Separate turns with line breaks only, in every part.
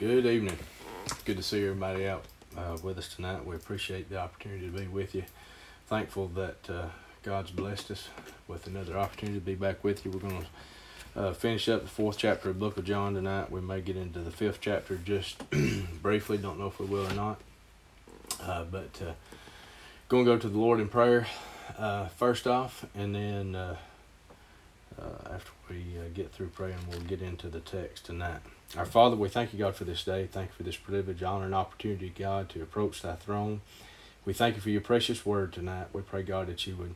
Good evening. Good to see everybody out uh, with us tonight. We appreciate the opportunity to be with you. Thankful that uh, God's blessed us with another opportunity to be back with you. We're going to uh, finish up the fourth chapter of the book of John tonight. We may get into the fifth chapter just briefly. Don't know if we will or not. Uh, but uh, going to go to the Lord in prayer uh, first off, and then after we get through praying, we'll get into the text tonight. Our Father, we thank you, God, for this day. Thank you for this privilege, honor, and opportunity, God, to approach thy throne. We thank you for your precious word tonight. We pray, God, that you would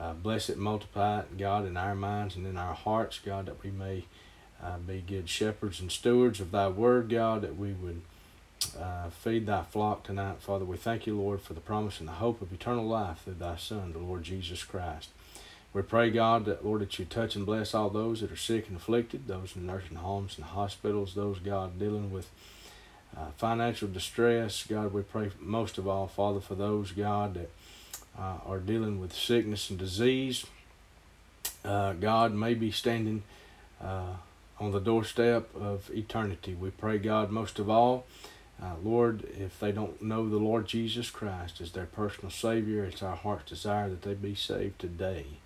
uh, bless it, multiply it, God, in our minds and in our hearts, God, that we may uh, be good shepherds and stewards of thy word, God, that we would uh, feed thy flock tonight, Father. We thank you, Lord, for the promise and the hope of eternal life through thy Son, the Lord Jesus Christ. We pray, God, that, Lord, that you touch and bless all those that are sick and afflicted, those in nursing homes and hospitals, those, God, dealing with uh, financial distress. God, we pray most of all, Father, for those, God, that uh, are dealing with sickness and disease. Uh, God may be standing uh, on the doorstep of eternity. We pray, God, most of all, uh, Lord, if they don't know the Lord Jesus Christ as their personal Savior, it's our heart's desire that they be saved today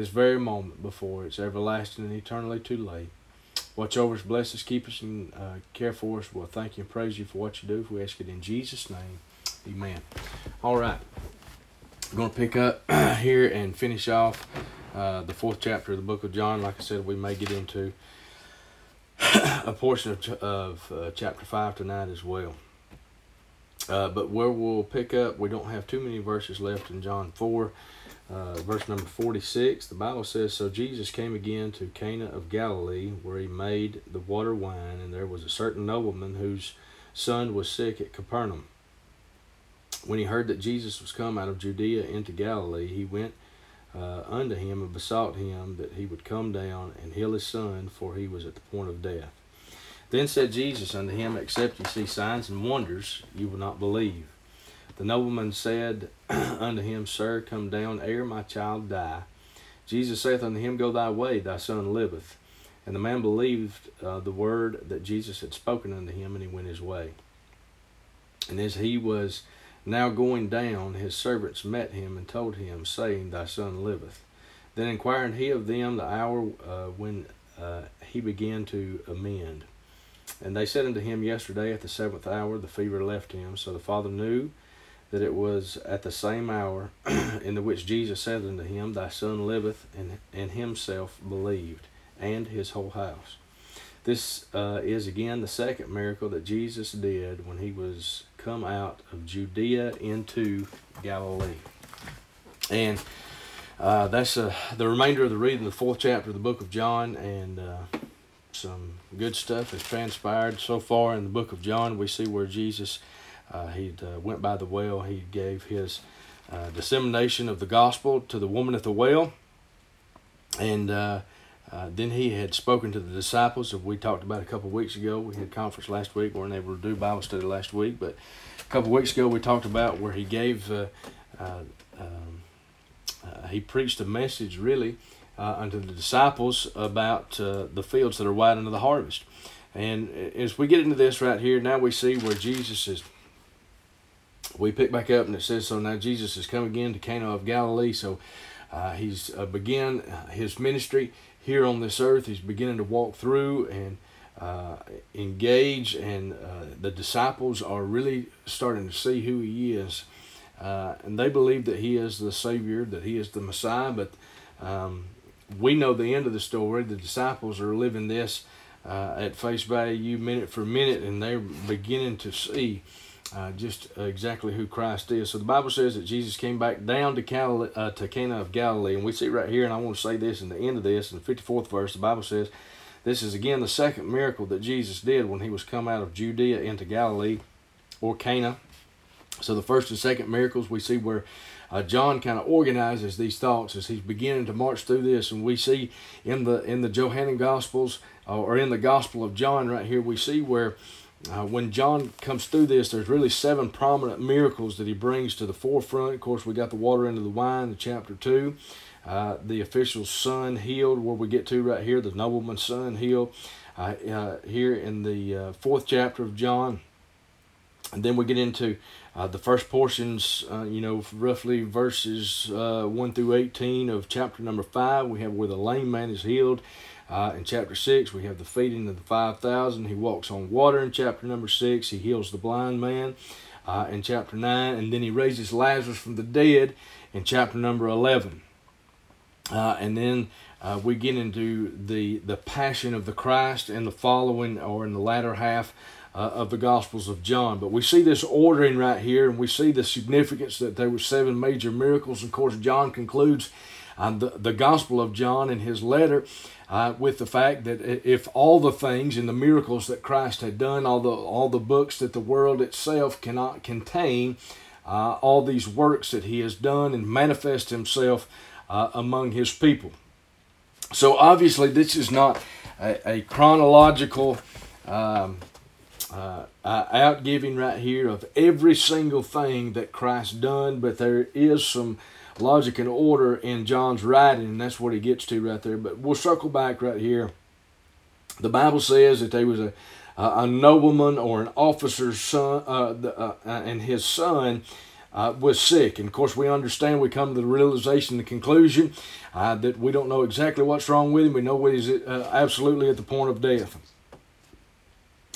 this very moment before it's everlasting and eternally too late. Watch over us, bless us, keep us, and uh, care for us. We'll thank you and praise you for what you do. We ask it in Jesus' name, amen. All right. I'm going to pick up here and finish off uh, the fourth chapter of the book of John. Like I said, we may get into a portion of, of uh, chapter 5 tonight as well. Uh, but where we'll pick up, we don't have too many verses left in John 4 uh, verse number 46, the Bible says, So Jesus came again to Cana of Galilee, where he made the water wine, and there was a certain nobleman whose son was sick at Capernaum. When he heard that Jesus was come out of Judea into Galilee, he went uh, unto him and besought him that he would come down and heal his son, for he was at the point of death. Then said Jesus unto him, Except ye see signs and wonders, you will not believe. The nobleman said unto him, Sir, come down ere my child die. Jesus saith unto him, Go thy way, thy son liveth. And the man believed uh, the word that Jesus had spoken unto him, and he went his way. And as he was now going down, his servants met him and told him, saying, Thy son liveth. Then inquired he of them the hour uh, when uh, he began to amend. And they said unto him, Yesterday at the seventh hour the fever left him. So the father knew that it was at the same hour in the which Jesus said unto him, Thy son liveth, and, and himself believed, and his whole house. This uh, is again the second miracle that Jesus did when he was come out of Judea into Galilee. And uh, that's uh, the remainder of the reading, the fourth chapter of the book of John, and uh, some good stuff has transpired so far in the book of John. We see where Jesus he uh, went by the well. He gave his uh, dissemination of the gospel to the woman at the well. And uh, uh, then he had spoken to the disciples, we talked about a couple of weeks ago. We had conference last week. We weren't able to do Bible study last week, but a couple of weeks ago we talked about where he gave, uh, um, he preached a message really unto the disciples about the fields that are white unto the harvest. And as we get into this right here, now we see where Jesus is we pick back up and it says, So now Jesus has come again to Cana of Galilee. So uh, he's uh, his ministry here on this earth. He's beginning to walk through and uh, engage, and uh, the disciples are really starting to see who he is. Uh, and they believe that he is the Savior, that he is the Messiah, but um, we know the end of the story. The disciples are living this uh, at face value, minute for minute, and they're beginning to see uh, just exactly who Christ is. So the Bible says that Jesus came back down to, Cal- uh, to Cana of Galilee, and we see right here, and I want to say this in the end of this, in the 54th verse, the Bible says, this is again the second miracle that Jesus did when he was come out of Judea into Galilee or Cana. So the first and second miracles we see where uh, John kind of organizes these thoughts as he's beginning to march through this, and we see in the in the Johannine Gospels uh, or in the Gospel of John right here we see where uh, when John comes through this, there's really seven prominent miracles that he brings to the forefront. Of course, we got the water into the wine in chapter 2. uh, the official's son healed, where we get to right here, the nobleman's son healed, uh, uh, here in the uh, fourth chapter of John. And then we get into uh, the first portions, uh, you know, roughly verses 1 through 18 of chapter number 5. We have where the lame man is healed. In chapter 6, we have the feeding of the 5,000. He walks on water in chapter number 6. He heals the blind man in chapter 9. And then he raises Lazarus from the dead in chapter number 11. Uh, and then uh, we get into the the passion of the Christ and the following, or in the latter half uh, of the Gospels of John. But we see this ordering right here, and we see the significance that there were seven major miracles. Of course, John concludes uh, the the Gospel of John in his letter. Uh, with the fact that if all the things and the miracles that Christ had done, all the all the books that the world itself cannot contain, uh, all these works that He has done and manifest Himself uh, among his people. So obviously, this is not a, a chronological um, uh, uh, outgiving right here of every single thing that Christ done, but there is some logic and order in John's writing, and that's what he gets to right there. But we'll circle back right here. The Bible says that there was a a nobleman or an officer's son, uh, the, uh, uh, and his son uh, was sick. And of course, we understand, we come to the realization, the conclusion uh, that we don't know exactly what's wrong with him. We know he's uh, absolutely at the point of death.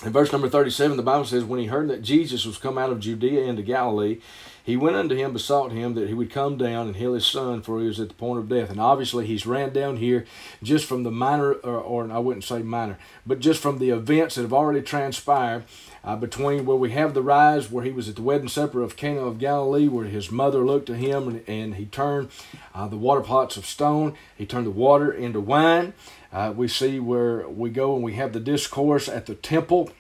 In verse number 37, the Bible says, When he heard that Jesus was come out of Judea into Galilee, he went unto him, besought him that he would come down and heal his son, for he was at the point of death. And obviously, he's ran down here just from the minor, or, or I wouldn't say minor, but just from the events that have already transpired uh, between where we have the rise where he was at the wedding supper of Cana of Galilee, where his mother looked to him and, and he turned uh, the water pots of stone, he turned the water into wine. Uh, we see where we go and we have the discourse at the temple.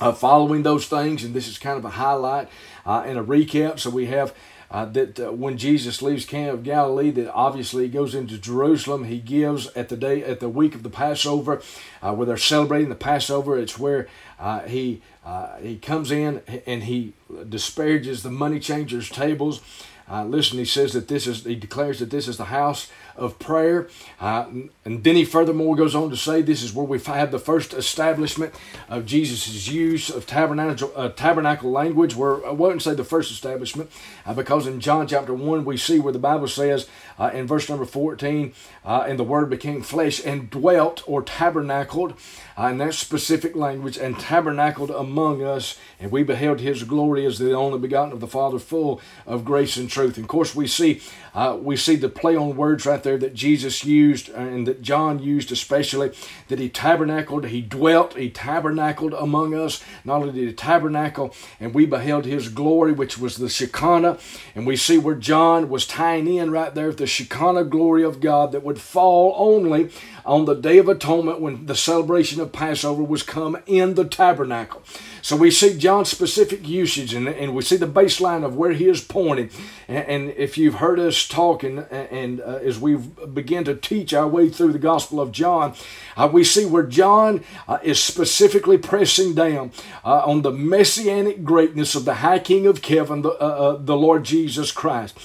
Uh, following those things, and this is kind of a highlight uh, and a recap. So we have uh, that uh, when Jesus leaves Cana of Galilee, that obviously he goes into Jerusalem. He gives at the day at the week of the Passover, uh, where they're celebrating the Passover. It's where uh, he he comes in and he disparages the money changers' tables. Listen, he says that this is, he declares that this is the house of prayer. Uh, and then he furthermore goes on to say this is where we have the first establishment of Jesus' use of tabernacle, uh, tabernacle language, where I wouldn't say the first establishment, uh, because in John chapter 1 we see where the Bible says uh, in verse number 14, uh, and the Word became flesh and dwelt or tabernacled in that specific language and tabernacled among us, and we beheld his glory as the only begotten of the Father, full of grace and truth. And of course, we see uh, we see the play on words right there that Jesus used uh, and that John used especially that he tabernacled, he dwelt, he tabernacled among us. Not only did he tabernacle, and we beheld his glory, which was the Shekinah, and we see where John was tying in right there the Shekinah glory of God that would fall only on the Day of Atonement when the celebration of Passover was come in the tabernacle. So we see John's specific usage and, and we see the baseline of where he is pointing. And, and if you've heard us talking and, and uh, as we begin to teach our way through the Gospel of John, uh, we see where John uh, is specifically pressing down uh, on the messianic greatness of the High King of Heaven, the, uh, uh, the Lord Jesus Christ.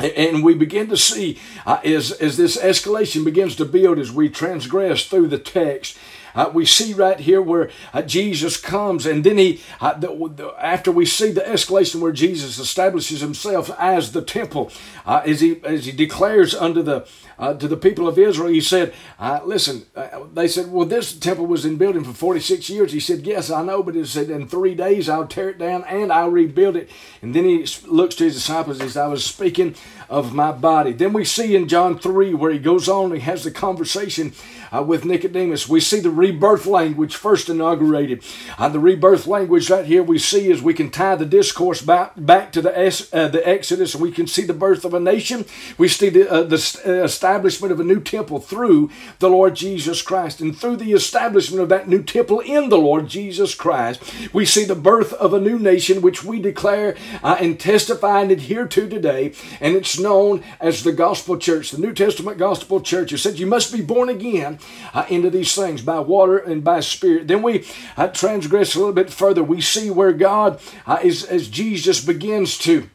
And we begin to see uh, as, as this escalation begins to build as we transgress through the text. Uh, we see right here where uh, Jesus comes, and then he, uh, the, the, after we see the escalation where Jesus establishes himself as the temple, uh, as he as he declares unto the uh, to the people of Israel, he said, uh, "Listen." they said, "Well, this temple was in building for forty six years." He said, "Yes, I know, but he said in three days I'll tear it down and I'll rebuild it." And then he looks to his disciples as I was speaking of my body. Then we see in John 3 where he goes on, he has the conversation uh, with Nicodemus. We see the rebirth language first inaugurated. Uh, the rebirth language right here we see is we can tie the discourse back, back to the, uh, the Exodus and we can see the birth of a nation. We see the, uh, the uh, establishment of a new temple through the Lord Jesus Christ. And through the establishment of that new temple in the Lord Jesus Christ, we see the birth of a new nation which we declare uh, and testify and adhere to today. And it's known as the gospel church, the New Testament gospel church. It said you must be born again uh, into these things by water and by spirit. Then we uh, transgress a little bit further. We see where God, uh, is, as Jesus begins to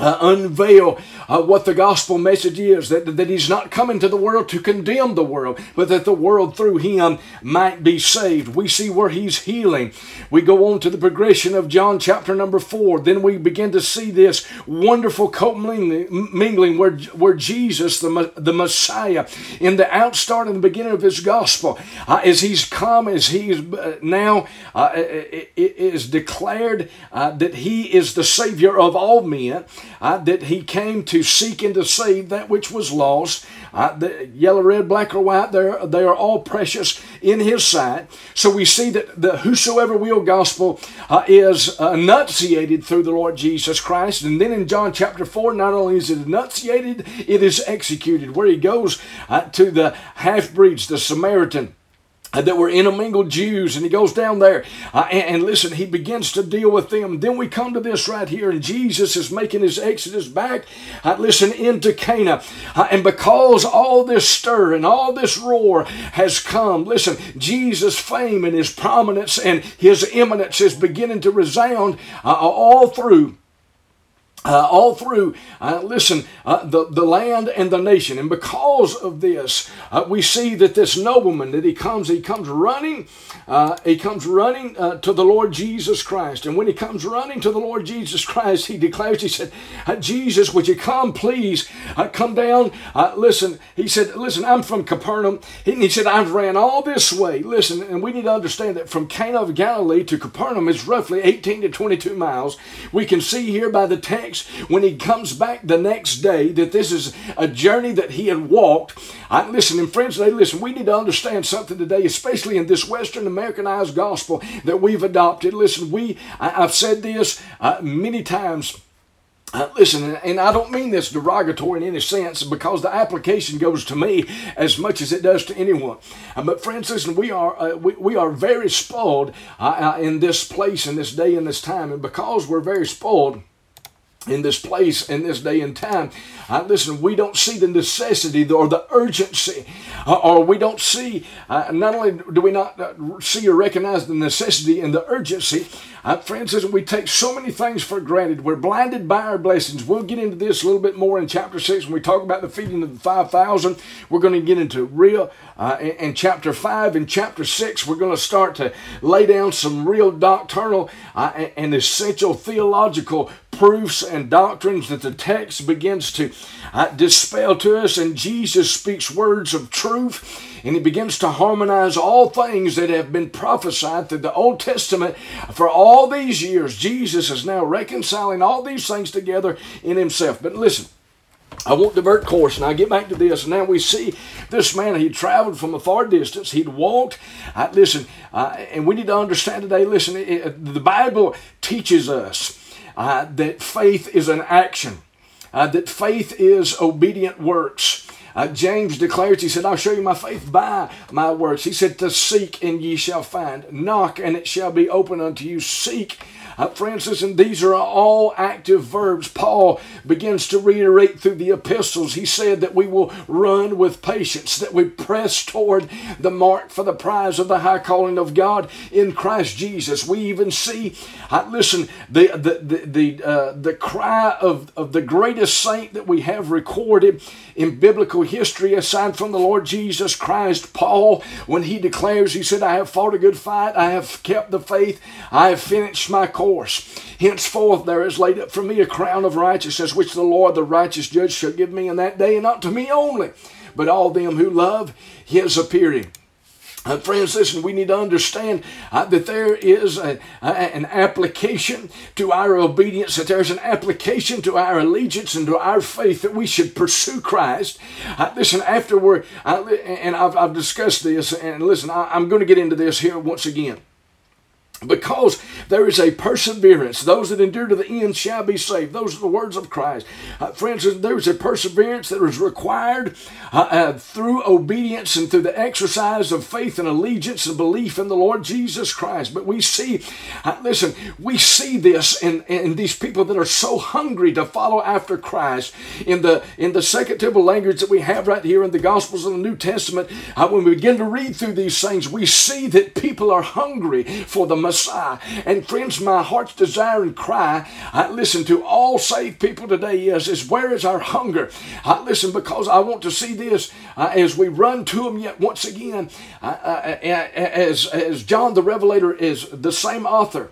uh, unveil uh, what the gospel message is that, that he's not coming to the world to condemn the world, but that the world through him might be saved. We see where he's healing. We go on to the progression of John chapter number four. Then we begin to see this wonderful commingling where, where Jesus, the, the Messiah, in the outstart and the beginning of his gospel, uh, as he's come, as he's uh, now uh, is declared uh, that he is the Savior of all men uh, that he came to seek and to save that which was lost. Uh, the yellow, red, black, or white, they're, they are all precious in his sight. So we see that the whosoever will gospel uh, is enunciated through the Lord Jesus Christ. And then in John chapter 4, not only is it enunciated, it is executed, where he goes uh, to the half breeds, the Samaritan that were intermingled Jews, and he goes down there uh, and, and, listen, he begins to deal with them. Then we come to this right here, and Jesus is making his exodus back, uh, listen, into Cana. Uh, and because all this stir and all this roar has come, listen, Jesus' fame and his prominence and his eminence is beginning to resound uh, all through uh, all through, uh, listen, uh, the, the land and the nation. And because of this, uh, we see that this nobleman, that he comes, he comes running, uh, he comes running uh, to the Lord Jesus Christ. And when he comes running to the Lord Jesus Christ, he declares, he said, Jesus, would you come, please, come down. listen, he said, listen, I'm from Capernaum. He, he said, I've ran all this way. Listen, and we need to understand that from Cana of Galilee to Capernaum is roughly 18 to 22 miles. We can see here by the text when he comes back the next day that this is a journey that he had walked. I listen, and friends, they listen. We need to understand something today, especially in this Western Americanized gospel that we've adopted. Listen, we I, have said this uh, many times. Uh, listen, and I don't mean this derogatory in any sense because the application goes to me as much as it does to anyone. Uh, but friends, listen, we are uh, we, we are very spoiled uh, uh, in this place, in this day, in this time, and because we're very spoiled in this place in this day and time. Uh, listen, we don't see the necessity or the urgency, uh, or we don't see, uh, not only do we not uh, see or recognize the necessity and the urgency, uh, friends, listen, we take so many things for granted. We're blinded by our blessings. We'll get into this a little bit more in chapter 6 when we talk about the feeding of the 5,000. We're going to get into real, uh, in, in, chapter 5 and chapter 6, we're going to start to lay down some real doctrinal and, and essential theological proofs and doctrines that the text begins to uh, dispel to us, and Jesus speaks words of truth, and he begins to harmonize all things that have been prophesied through the Old Testament for all these years. Jesus is now reconciling all these things together in himself. But listen. I won't divert course, Now I get back to this. Now we see this man. He traveled from a far distance. He'd walked. Uh, listen, uh, and we need to understand today. Listen, it, the Bible teaches us uh, that faith is an action, uh, that faith is obedient works. Uh, James declares, he said, I'll show you my faith by my works. He said, To seek and ye shall find, knock and it shall be open unto you. Seek uh, friends, and these are all active verbs. Paul begins to reiterate through the epistles. He said that we will run with patience, that we press toward the mark for the prize of the high calling of God in Christ Jesus. We even see, uh, listen, the the the the, uh, the cry of, of the greatest saint that we have recorded in biblical history, aside from the Lord Jesus Christ, Paul, when he declares, he said, "I have fought a good fight, I have kept the faith, I have finished my course." Course. Henceforth there is laid up for me a crown of righteousness, which the Lord, the righteous judge, shall give me in that day, and not to me only, but all them who love his appearing. Uh, friends, listen, we need to understand uh, that there is a, a, an application to our obedience, that there's an application to our allegiance and to our faith that we should pursue Christ. Uh, listen, after we're, uh, and I've, I've, discussed this, and listen, I, I'm going to get into this here once again because there is a perseverance. Those that endure to the end shall be saved. Those are the words of Christ. Uh, friends, there is a perseverance that is required uh, uh, through obedience and through the exercise of faith and allegiance and belief in the Lord Jesus Christ. But we see, uh, listen, we see this in, in these people that are so hungry to follow after Christ. In the in the second temple language that we have right here in the Gospels of the New Testament, uh, when we begin to read through these things, we see that people are hungry for the
Messiah. And friends, my heart's desire and cry, I listen to all saved people today is, is where is our hunger? I listen because I want to see this uh, as we run to Him yet once again, uh, uh, as, as John the Revelator is the same author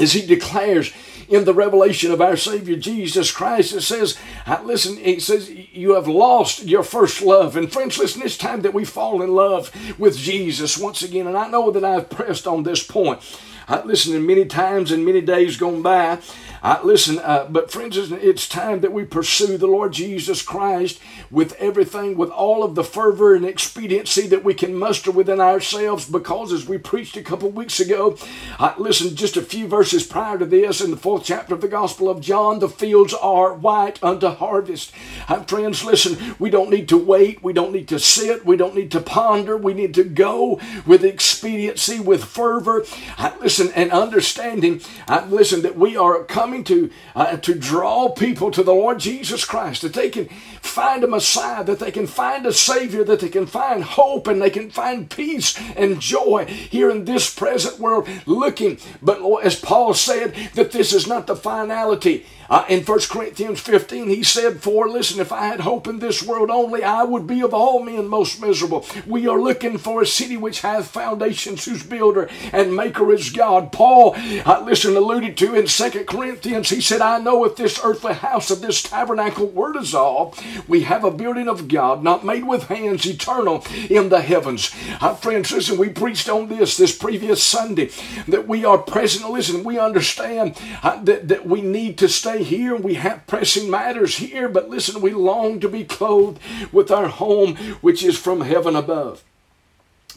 as he declares in the revelation of our Savior Jesus Christ, it says, uh, listen, it says, you have lost your first love. And friends, listen, it's time that we fall in love with Jesus once again. And I know that I've pressed on this point. I listened many times and many days gone by. I listen, uh, but friends, it's time that we pursue the Lord Jesus Christ with everything, with all of the fervor and expediency that we can muster within ourselves. Because as we preached a couple weeks ago, I listened just a few verses prior to this in the fourth chapter of the Gospel of John, the fields are white unto harvest. Uh, friends, listen, we don't need to wait, we don't need to sit, we don't need to ponder, we need to go with expediency, with fervor. I listen, and understanding. I listen that we are coming coming to, uh, to draw people to the Lord Jesus Christ, that they can find a Messiah, that they can find a Savior, that they can find hope and they can find peace and joy here in this present world looking. But as Paul said, that this is not the finality. Uh, in 1 Corinthians 15, he said, For listen, if I had hope in this world only, I would be of all men most miserable. We are looking for a city which hath foundations, whose builder and maker is God. Paul, uh, listen, alluded to in 2 Corinthians, he said, I know if this earthly house of this tabernacle were dissolved, we have a building of God, not made with hands, eternal in the heavens. Uh, friends, listen, we preached on this this previous Sunday that we are present. Listen, we understand uh, that, that we need to stay here. We have pressing matters here, but listen, we long to be clothed with our home, which is from heaven above.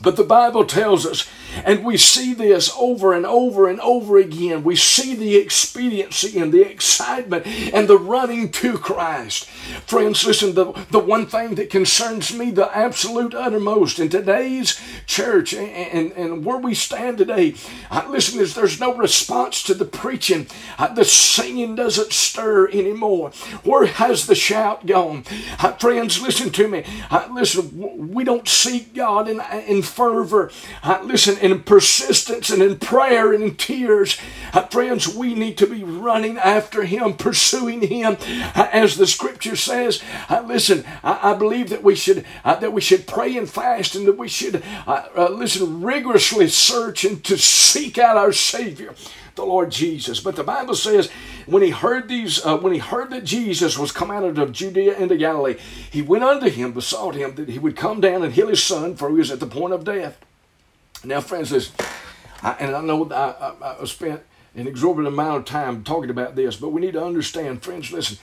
But the Bible tells us, and we see this over and over and over again. We see the expediency and the excitement and the running to Christ. Friends, listen, the, the one thing that concerns me, the absolute uttermost in today's church and, and, and where we stand today, uh, listen, is there's no response to the preaching. Uh, the singing doesn't stir anymore. Where has the shout gone? Uh, friends, listen to me. Listen, we don't seek God in, in fervor, uh, listen, in persistence and in prayer and in tears. Uh, friends, we need to be running after Him, pursuing Him, uh, as the Scripture says. Uh, listen, I, I, believe that we should uh, that we should pray and fast, and that we should uh, listen rigorously search and to seek out our Savior the Lord Jesus. But the Bible says when he heard these, uh, when he heard that Jesus was come out of Judea into Galilee, he went unto him, besought him that he would come down and heal his son, for he was at the point of death. Now, friends, listen, I, and I know I, I, I spent an exorbitant amount of time talking about this, but we need to understand, friends, listen,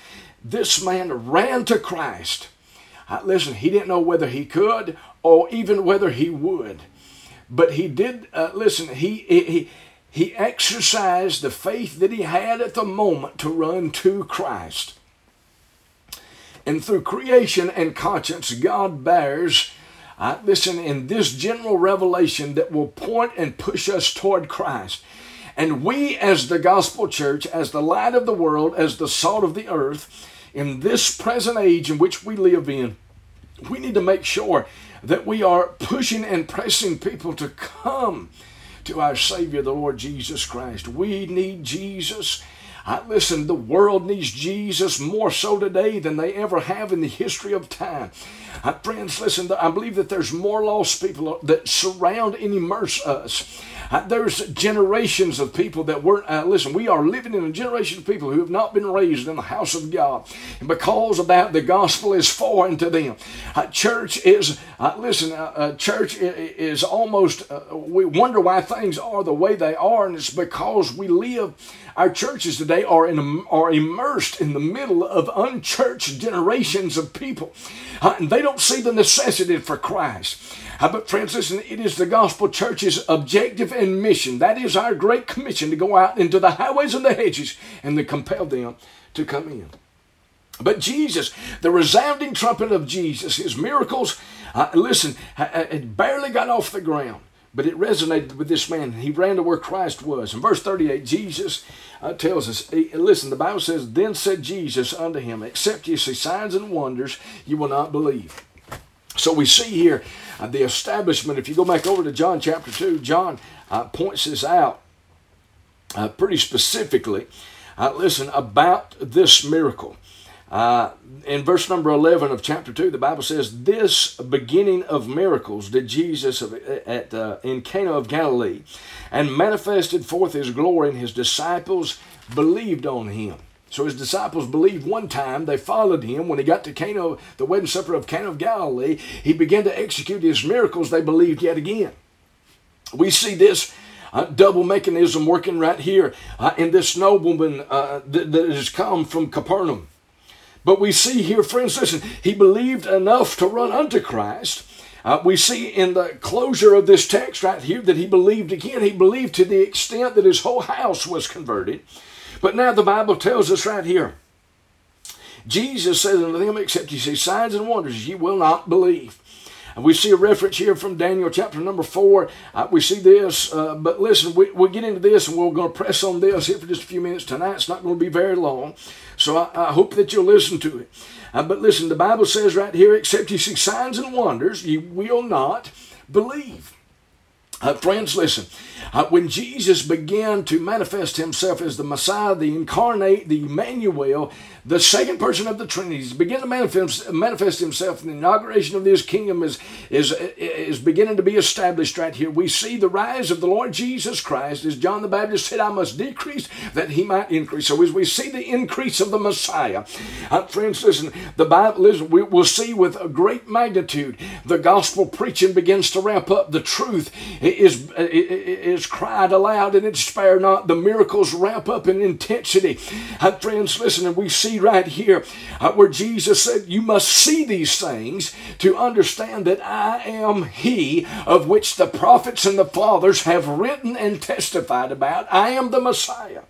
this man ran to Christ. Uh, listen, he didn't know whether he could or even whether he would. But he did, uh, listen, he, he, he exercised the faith that he had at the moment to run to Christ. And through creation and conscience, God bears, uh, listen, in this general revelation that will point and push us toward Christ. And we, as the gospel church, as the light of the world, as the salt of the earth, in this present age in which we live in, we need to make sure that we are pushing and pressing people to come to our Savior, the Lord Jesus Christ. We need Jesus. I, listen, the world needs Jesus more so today than they ever have in the history of time. Friends, listen, I believe that there's more lost people that surround and immerse us. There's generations of people that weren't, uh, listen, we are living in a generation of people who have not been raised in the house of God. And because of that, the gospel is foreign to them. Uh, church is, uh, listen, uh, uh, church is almost, we wonder why things are the way they are, and it's because we live our churches today are, in, are immersed in the middle of unchurched generations of people. And they don't see the necessity for Christ. Uh, but, friends, listen, it is the gospel church's objective and mission. That is our great commission to go out into the highways and the hedges and to compel them to come in. But Jesus, the resounding trumpet of Jesus, his miracles, uh, listen, it barely got off the ground. But it resonated with this man. He ran to where Christ was. In verse 38, Jesus uh, tells us, listen, the Bible says, Then said Jesus unto him, Except ye see signs and wonders, you will not believe. So we see here uh, the establishment. If you go back over to John chapter 2, John uh, points this out uh, pretty specifically, uh, listen, about this miracle. Uh, in verse number 11 of chapter 2, the Bible says, This beginning of miracles did Jesus at, uh, in Cana of Galilee and manifested forth his glory, and his disciples believed on him. So his disciples believed one time. They followed him. When he got to Cana, the wedding supper of Cana of Galilee, he began to execute his miracles. They believed yet again. We see this uh, double mechanism working right here uh, in this nobleman uh, that, that has come from Capernaum. But we see here, friends, listen, he believed enough to run unto Christ. Uh, we see in the closure of this text right here that he believed again. He believed to the extent that his whole house was converted. But now the Bible tells us right here Jesus says unto them, except ye see signs and wonders, ye will not believe. We see a reference here from Daniel chapter number four. Uh, we see this, uh, but listen, we, we'll get into this and we're going to press on this here for just a few minutes tonight. It's not going to be very long. So I, I hope that you'll listen to it. Uh, but listen, the Bible says right here, except you see signs and wonders, you will not believe. Uh, friends, listen. Uh, when Jesus began to manifest himself as the Messiah, the incarnate, the Emmanuel, the second person of the Trinity, began to manifest, manifest himself, and the inauguration of this kingdom is, is, is beginning to be established right here. We see the rise of the Lord Jesus Christ, as John the Baptist said, I must decrease that he might increase. So as we see the increase of the Messiah, uh, friends, listen, the Bible, listen, we will see with a great magnitude the gospel preaching begins to ramp up. The truth is, is cried aloud and it's spare not. The miracles ramp up in intensity. Uh, friends, listen, and we see right here uh, where Jesus said, You must see these things to understand that I am He of which the prophets and the fathers have written and testified about. I am the Messiah.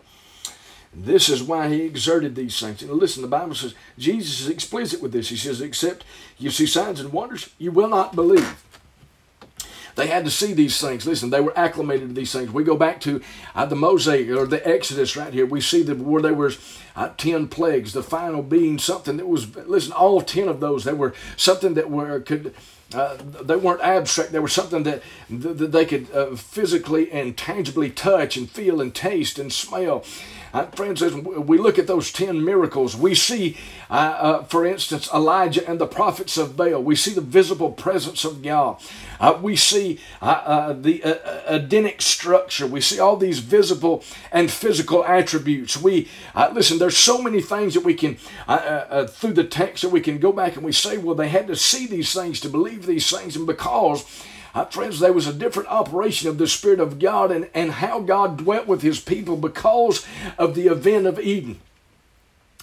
This is why he exerted these things. And listen, the Bible says, Jesus is explicit with this. He says, Except you see signs and wonders, you will not believe. They had to see these things. Listen, they were acclimated to these things. We go back to uh, the Mosaic or the Exodus right here. We see that where there was uh, ten plagues. The final being something that was listen. All ten of those they were something that were could. Uh, they weren't abstract. They were something that, that they could uh, physically and tangibly touch and feel and taste and smell. Uh, friends, as we look at those 10 miracles, we see, uh, uh, for instance, Elijah and the prophets of Baal. We see the visible presence of God. Uh, we see uh, uh, the Edenic structure. We see all these visible and physical attributes. We listen. There's so many things that we can through the text that we can go back and we say, well, they had to see these things to believe these things, and because uh, friends, there was a different operation of the Spirit of God and, and how God dwelt with his people because of the event of Eden.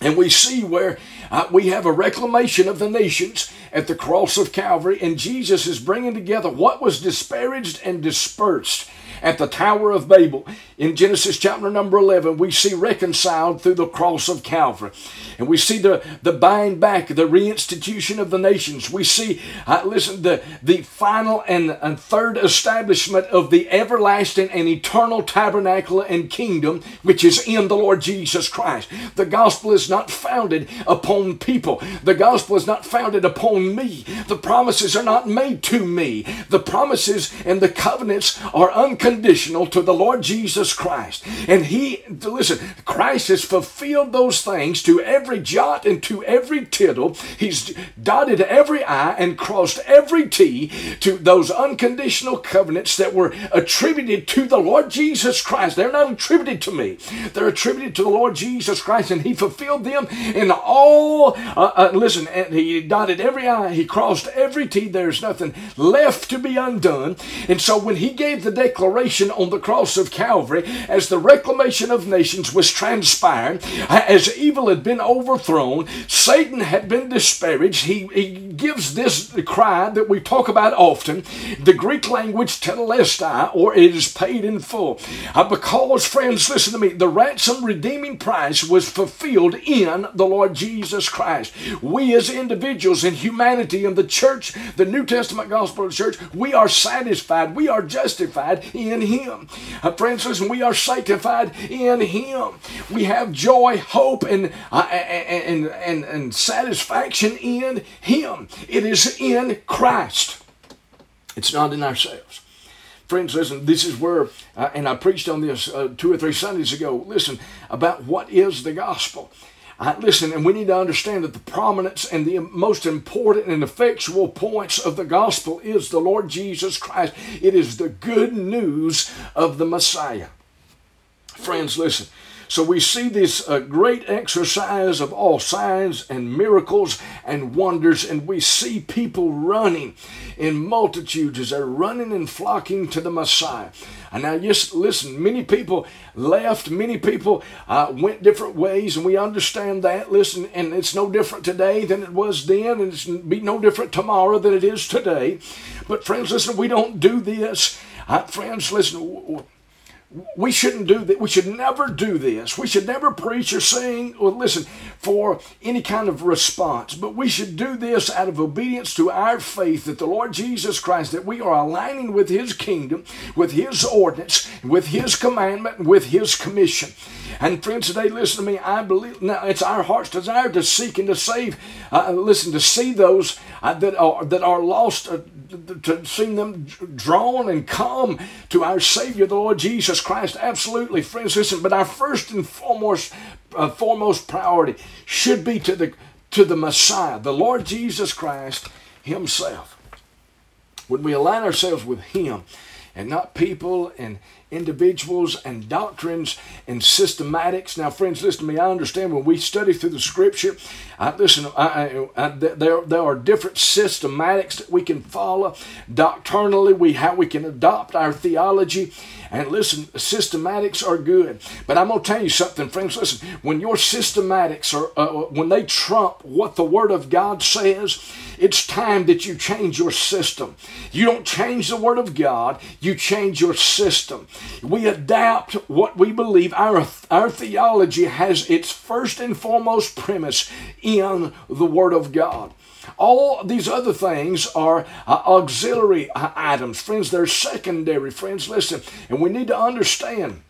And we see where uh, we have a reclamation of the nations at the cross of Calvary, and Jesus is bringing together what was disparaged and dispersed at the Tower of Babel. In Genesis chapter number 11, we see reconciled through the cross of Calvary. And we see the, the buying back, the reinstitution of the nations. We see, uh, listen, the, the final and, and third establishment of the everlasting and eternal tabernacle and kingdom, which is in the Lord Jesus Christ. The gospel is not founded upon people, the gospel is not founded upon me. The promises are not made to me. The promises and the covenants are unconditional to the Lord Jesus Christ. And He, listen, Christ has fulfilled those things to every jot and to every tittle. He's dotted every I and crossed every T to those unconditional covenants that were attributed to the Lord Jesus Christ. They're not attributed to me, they're attributed to the Lord Jesus Christ, and He fulfilled them in all. Uh, uh, listen, and He dotted every I, He crossed every T. There's nothing left to be undone. And so when He gave the declaration on the cross of Calvary, as the reclamation of nations was transpiring, as evil had been overthrown, Satan had been disparaged. He, he gives this cry that we talk about often, the Greek language telestai, or it is paid in full. Uh, because, friends, listen to me, the ransom redeeming price was fulfilled in the Lord Jesus Christ. We as individuals in humanity in the church, the New Testament gospel of the church, we are satisfied, we are justified in Him. Uh, friends, listen, we are sanctified in Him. We have joy, hope, and, uh, and, and, and satisfaction in Him. It is in Christ. It's not in ourselves. Friends, listen, this is where, uh, and I preached on this uh, two or three Sundays ago, listen, about what is the gospel. Uh, listen, and we need to understand that the prominence and the most important and effectual points of the gospel is the Lord Jesus Christ. It is the good news of the Messiah. Friends, listen. So we see this uh, great exercise of all signs and miracles and wonders, and we see people running in multitudes as they're running and flocking to the Messiah. And now, just listen, many people left, many people uh, went different ways, and we understand that. Listen, and it's no different today than it was then, and it's be no different tomorrow than it is today. But friends, listen, we don't do this. Uh, friends, listen we shouldn't do that. We should never do this. We should never preach or sing or listen for any kind of response. But we should do this out of obedience to our faith that the Lord Jesus Christ, that we are aligning with His kingdom, with His ordinance, with His commandment, with His commission. And friends, today, listen to me. I believe now it's our heart's desire to seek and to save. Uh, listen, to see those uh, that are that are lost. Uh, to see them drawn and come to our Savior, the Lord Jesus Christ. Absolutely, friends. Listen, but our first and foremost, uh, foremost priority should be to the to the Messiah, the Lord Jesus Christ Himself. When we align ourselves with Him, and not people and individuals and doctrines and systematics. Now, friends, listen to me. I understand when we study through the Scripture, I, listen, I, I, there, there are different systematics that we can follow. Doctrinally, we how we can adopt our theology. And listen, systematics are good. But I'm going to tell you something, friends. Listen, when your systematics are, uh, when they trump what the Word of God says, it's time that you change your system. You don't change the Word of God, you change your system. We adapt what we believe. Our, our theology has its first and foremost premise in the Word of God. All these other things are uh, auxiliary uh, items. Friends, they're secondary. Friends, listen. And we need to understand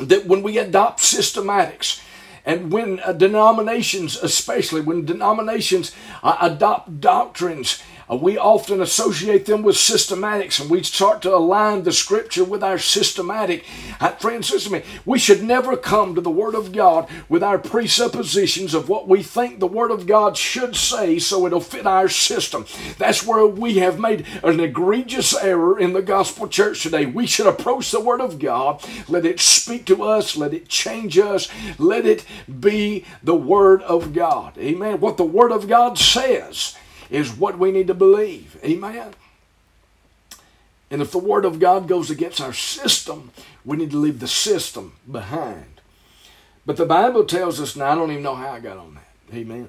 that when we adopt systematics, and when uh, denominations, especially when denominations uh, adopt doctrines we often associate them with systematics and we start to align the scripture with our systematic. Uh, friends, listen to me. We should never come to the Word of God with our presuppositions of what we think the Word of God should say so it'll fit our system. That's where we have made an egregious error in the gospel church today. We should approach the Word of God, let it speak to us, let it change us, let it be the Word of God. Amen. What the Word of God says is what we need to believe. Amen. And if the Word of God goes against our system, we need to leave the system behind. But the Bible tells us, now I don't even know how I got on that. Amen.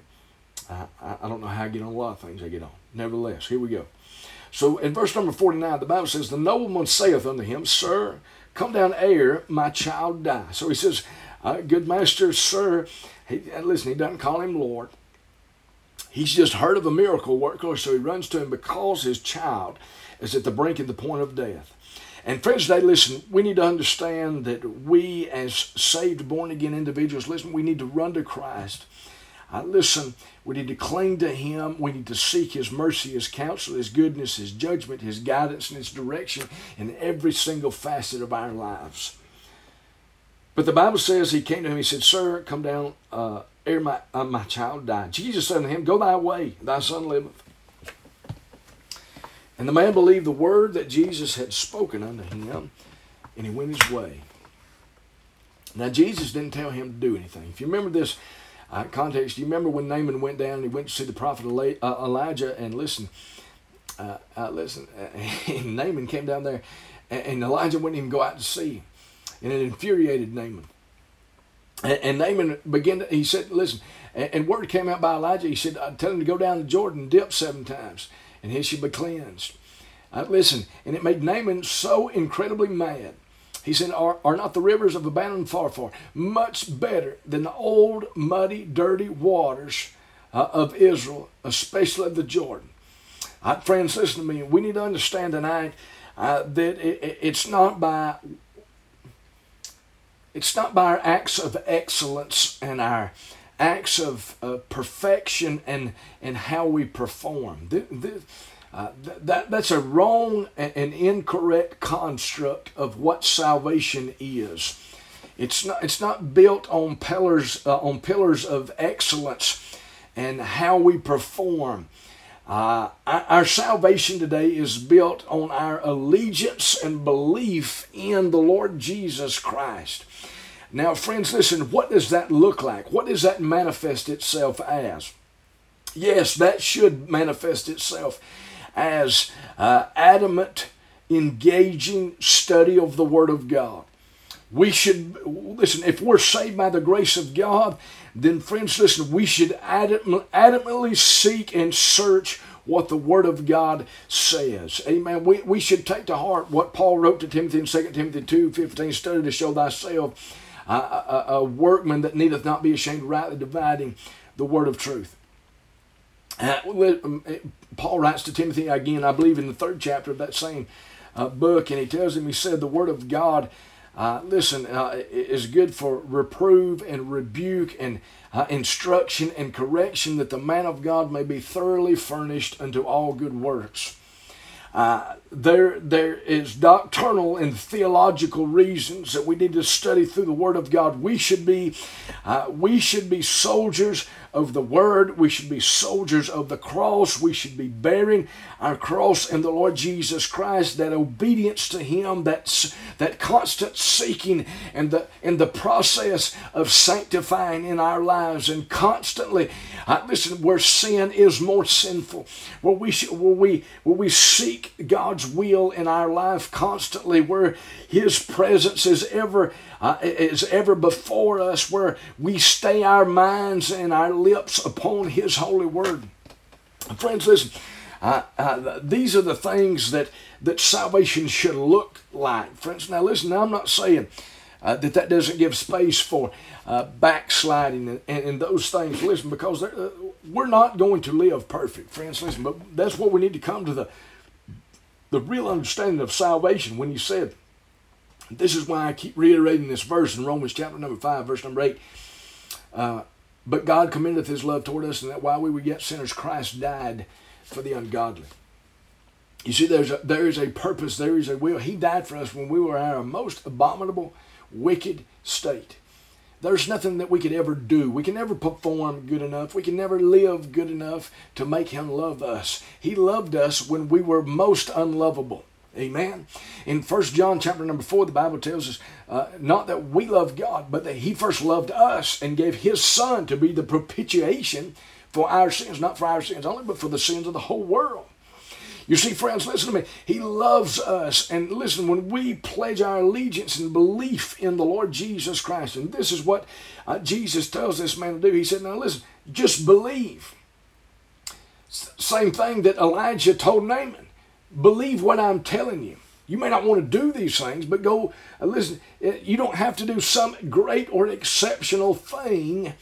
I, I don't know how I get on a lot of things I get on. Nevertheless, here we go. So in verse number 49, the Bible says, The nobleman saith unto him, Sir, come down ere my child die. So he says, uh, Good master, sir. He, listen, he doesn't call him Lord. He's just heard of a miracle worker, so he runs to him because his child is at the brink of the point of death. And friends, today, listen, we need to understand that we, as saved, born again individuals, listen, we need to run to Christ. Uh, listen, we need to cling to Him. We need to seek His mercy, His counsel, His goodness, His judgment, His guidance, and His direction in every single facet of our lives. But the Bible says He came to him, He said, Sir, come down uh, ere my, uh, my child died. Jesus said unto him, Go thy way, thy son liveth. And the man believed the word that Jesus had spoken unto him, and he went his way. Now, Jesus didn't tell him to do anything. If you remember this uh, context, you remember when Naaman went down and he went to see the prophet uh, Elijah, and listen, uh, uh listen, and Naaman came down there, and Elijah wouldn't even go out to see him. And it infuriated Naaman. And, and Naaman began to, he said, listen, and, and, word came out by Elijah. He said, "I tell him to go down to Jordan dip seven times, and he should be cleansed. Uh, listen, and it made Naaman so incredibly mad. He said, are, are not the rivers of Lebanon far, far, much better than the old, muddy, dirty waters uh, of Israel, especially the Jordan? Uh, friends, listen to me. We need to understand tonight uh, that it, it's not by it's not by our acts of excellence and our acts of uh, perfection and, and how we perform. Uh, th- that, that's a wrong and, and incorrect construct of what salvation is. It's not, it's not built on pillars, uh, on pillars of excellence and how we perform. Uh, our salvation today is built on our allegiance and belief in the Lord Jesus Christ. Now, friends, listen, what does that look like? What does that manifest itself as? Yes, that should manifest itself as uh, adamant, engaging study of the Word of God. We should, listen, if we're saved by the grace of God, then, friends, listen, we should adamantly seek and search what the Word of God says. Amen. We, we should take to heart what Paul wrote to Timothy in 2 Timothy 2 15 study to show thyself a, a, a workman that needeth not be ashamed, rightly dividing the Word of truth. Uh, um, uh, Paul writes to Timothy again, I believe, in the third chapter of that same uh, book, and he tells him, he said, the Word of God, uh, listen, uh, is good for reprove and rebuke and uh, instruction and correction, that the man of God may be thoroughly furnished unto all good works. Uh, there, there is doctrinal and theological reasons that we need to study through the Word of God. We should be, uh, we should be soldiers of the Word. We should be soldiers of the cross. We should be bearing our cross in the Lord Jesus Christ. That obedience to Him, that that constant seeking, and the in the process of sanctifying in our lives, and constantly, uh, listen, where sin is more sinful, where we where we where we seek God's will in our life constantly, where His presence is ever uh, is ever before us, where we stay our minds and our lips upon His holy word. Friends, listen. Uh, uh, these are the things that, that salvation should look like. Friends, now listen, now I'm not saying uh, that that doesn't give space for uh, backsliding and, and, and, those things. Listen, because uh, we're not going to live perfect, friends. Listen, but that's what we need to come to the the real understanding of salvation. When you said, this is why I keep reiterating this verse in Romans chapter number 5, verse number 8. Uh, but God commendeth his love toward us, and that while we were yet sinners, Christ died for the ungodly. You see, there's a, there is a purpose, there is a will. He died for us when we were in our most abominable, wicked state. There's nothing that we could ever do. We can never perform good enough. We can never live good enough to make Him love us. He loved us when we were most unlovable. Amen. In First John chapter number 4, the Bible tells us uh, not that we love God, but that He first loved us and gave His Son to be the propitiation for our sins, not for our sins only, but for the sins of the whole world. You see, friends, listen to me. He loves us. And listen, when we pledge our allegiance and belief in the Lord Jesus Christ, and this is what uh, Jesus tells this man to do, he said, Now listen, just believe. Same thing that Elijah told Naaman believe what I'm telling you. You may not want to do these things, but go uh, listen. Uh, you don't have to do some great or exceptional thing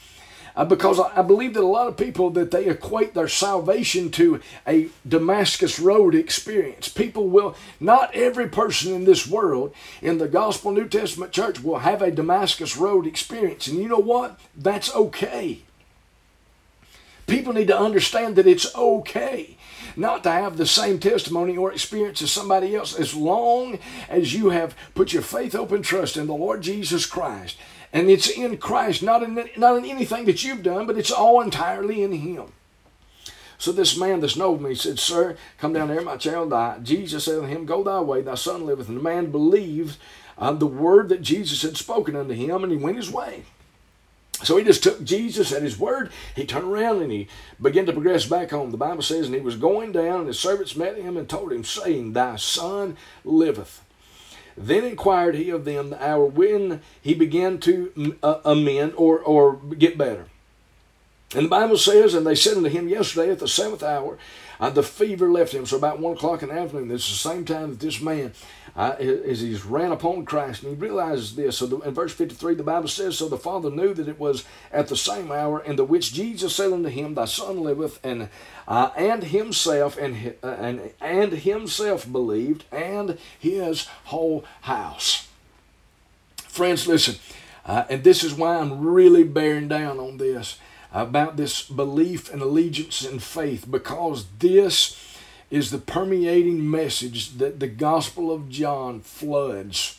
uh, because I, I believe that a lot of people that they equate their salvation to a Damascus Road experience. People will not every person in this world in the Gospel New Testament church will have a Damascus Road experience, and you know what? That's okay. People need to understand that it's okay not to have the same testimony or experience as somebody else as long as you have put your faith, open trust in the Lord Jesus Christ. And it's in Christ, not in, not in anything that you've done, but it's all entirely in Him. So this man that's know me said, Sir, come down there, my child die. Jesus said to him, Go thy way, thy son liveth. And the man believed uh, the word that Jesus had spoken unto him, and he went his way. So he just took Jesus at his word. He turned around and he began to progress back home. The Bible says, and he was going down, and his servants met him and told him, saying, Thy son liveth. Then inquired he of them the hour when he began to uh, amend or, or get better. And the Bible says, and they said unto him yesterday at the seventh hour, uh, the fever left him. So about one o'clock in the afternoon, this is the same time that this man, uh, as he's ran upon Christ, and he realizes this. So the, in verse 53, the Bible says, So the Father knew that it was at the same hour in the which Jesus said unto him, Thy son liveth, and uh, and himself and, uh, and and himself believed, and his whole house. Friends, listen, uh, and this is why I'm really bearing down on this about this belief and allegiance and faith because this is the permeating message that the Gospel of John floods.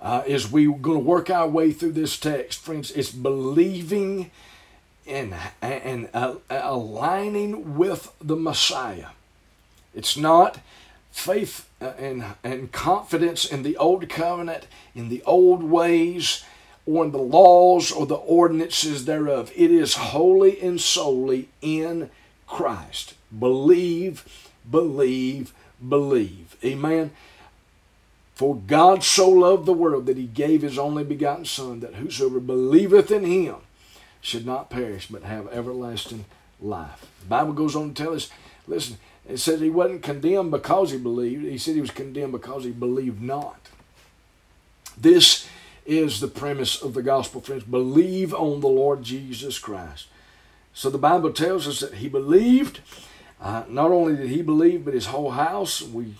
Uh, as we're going to work our way through this text, friends, it's believing and, and uh, aligning with the Messiah. It's not faith uh, and, and confidence in the old covenant, in the old ways, or in the laws or the ordinances thereof. It is wholly and solely in Christ. Believe, believe, believe. Amen. For God so loved the world that he gave his only begotten Son, that whosoever believeth in him should not perish, but have everlasting life. The Bible goes on to tell us, listen, it says he wasn't condemned because he believed. He said he was condemned because he believed not. This is the premise of the gospel, friends. Believe on the Lord Jesus Christ. So the Bible tells us that he believed. Uh, not only did he believe, but his whole house. We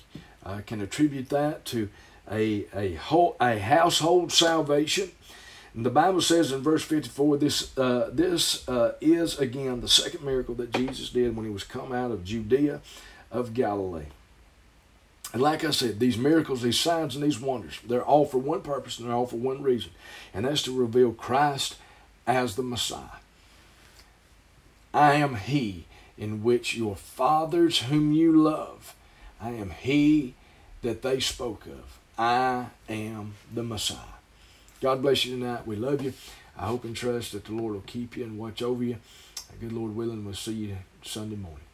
uh, can attribute that to a, a, whole, a household salvation. And the Bible says in verse 54 this, uh, this uh, is again the second miracle that Jesus did when he was come out of Judea of Galilee. And like I said, these miracles, these signs, and these wonders, they're all for one purpose and they're all for one reason, and that's to reveal Christ as the Messiah. I am He in which your fathers, whom you love, I am He that they spoke of. I am the Messiah. God bless you tonight. We love you. I hope and trust that the Lord will keep you and watch over you. Good Lord willing, we'll see you Sunday morning.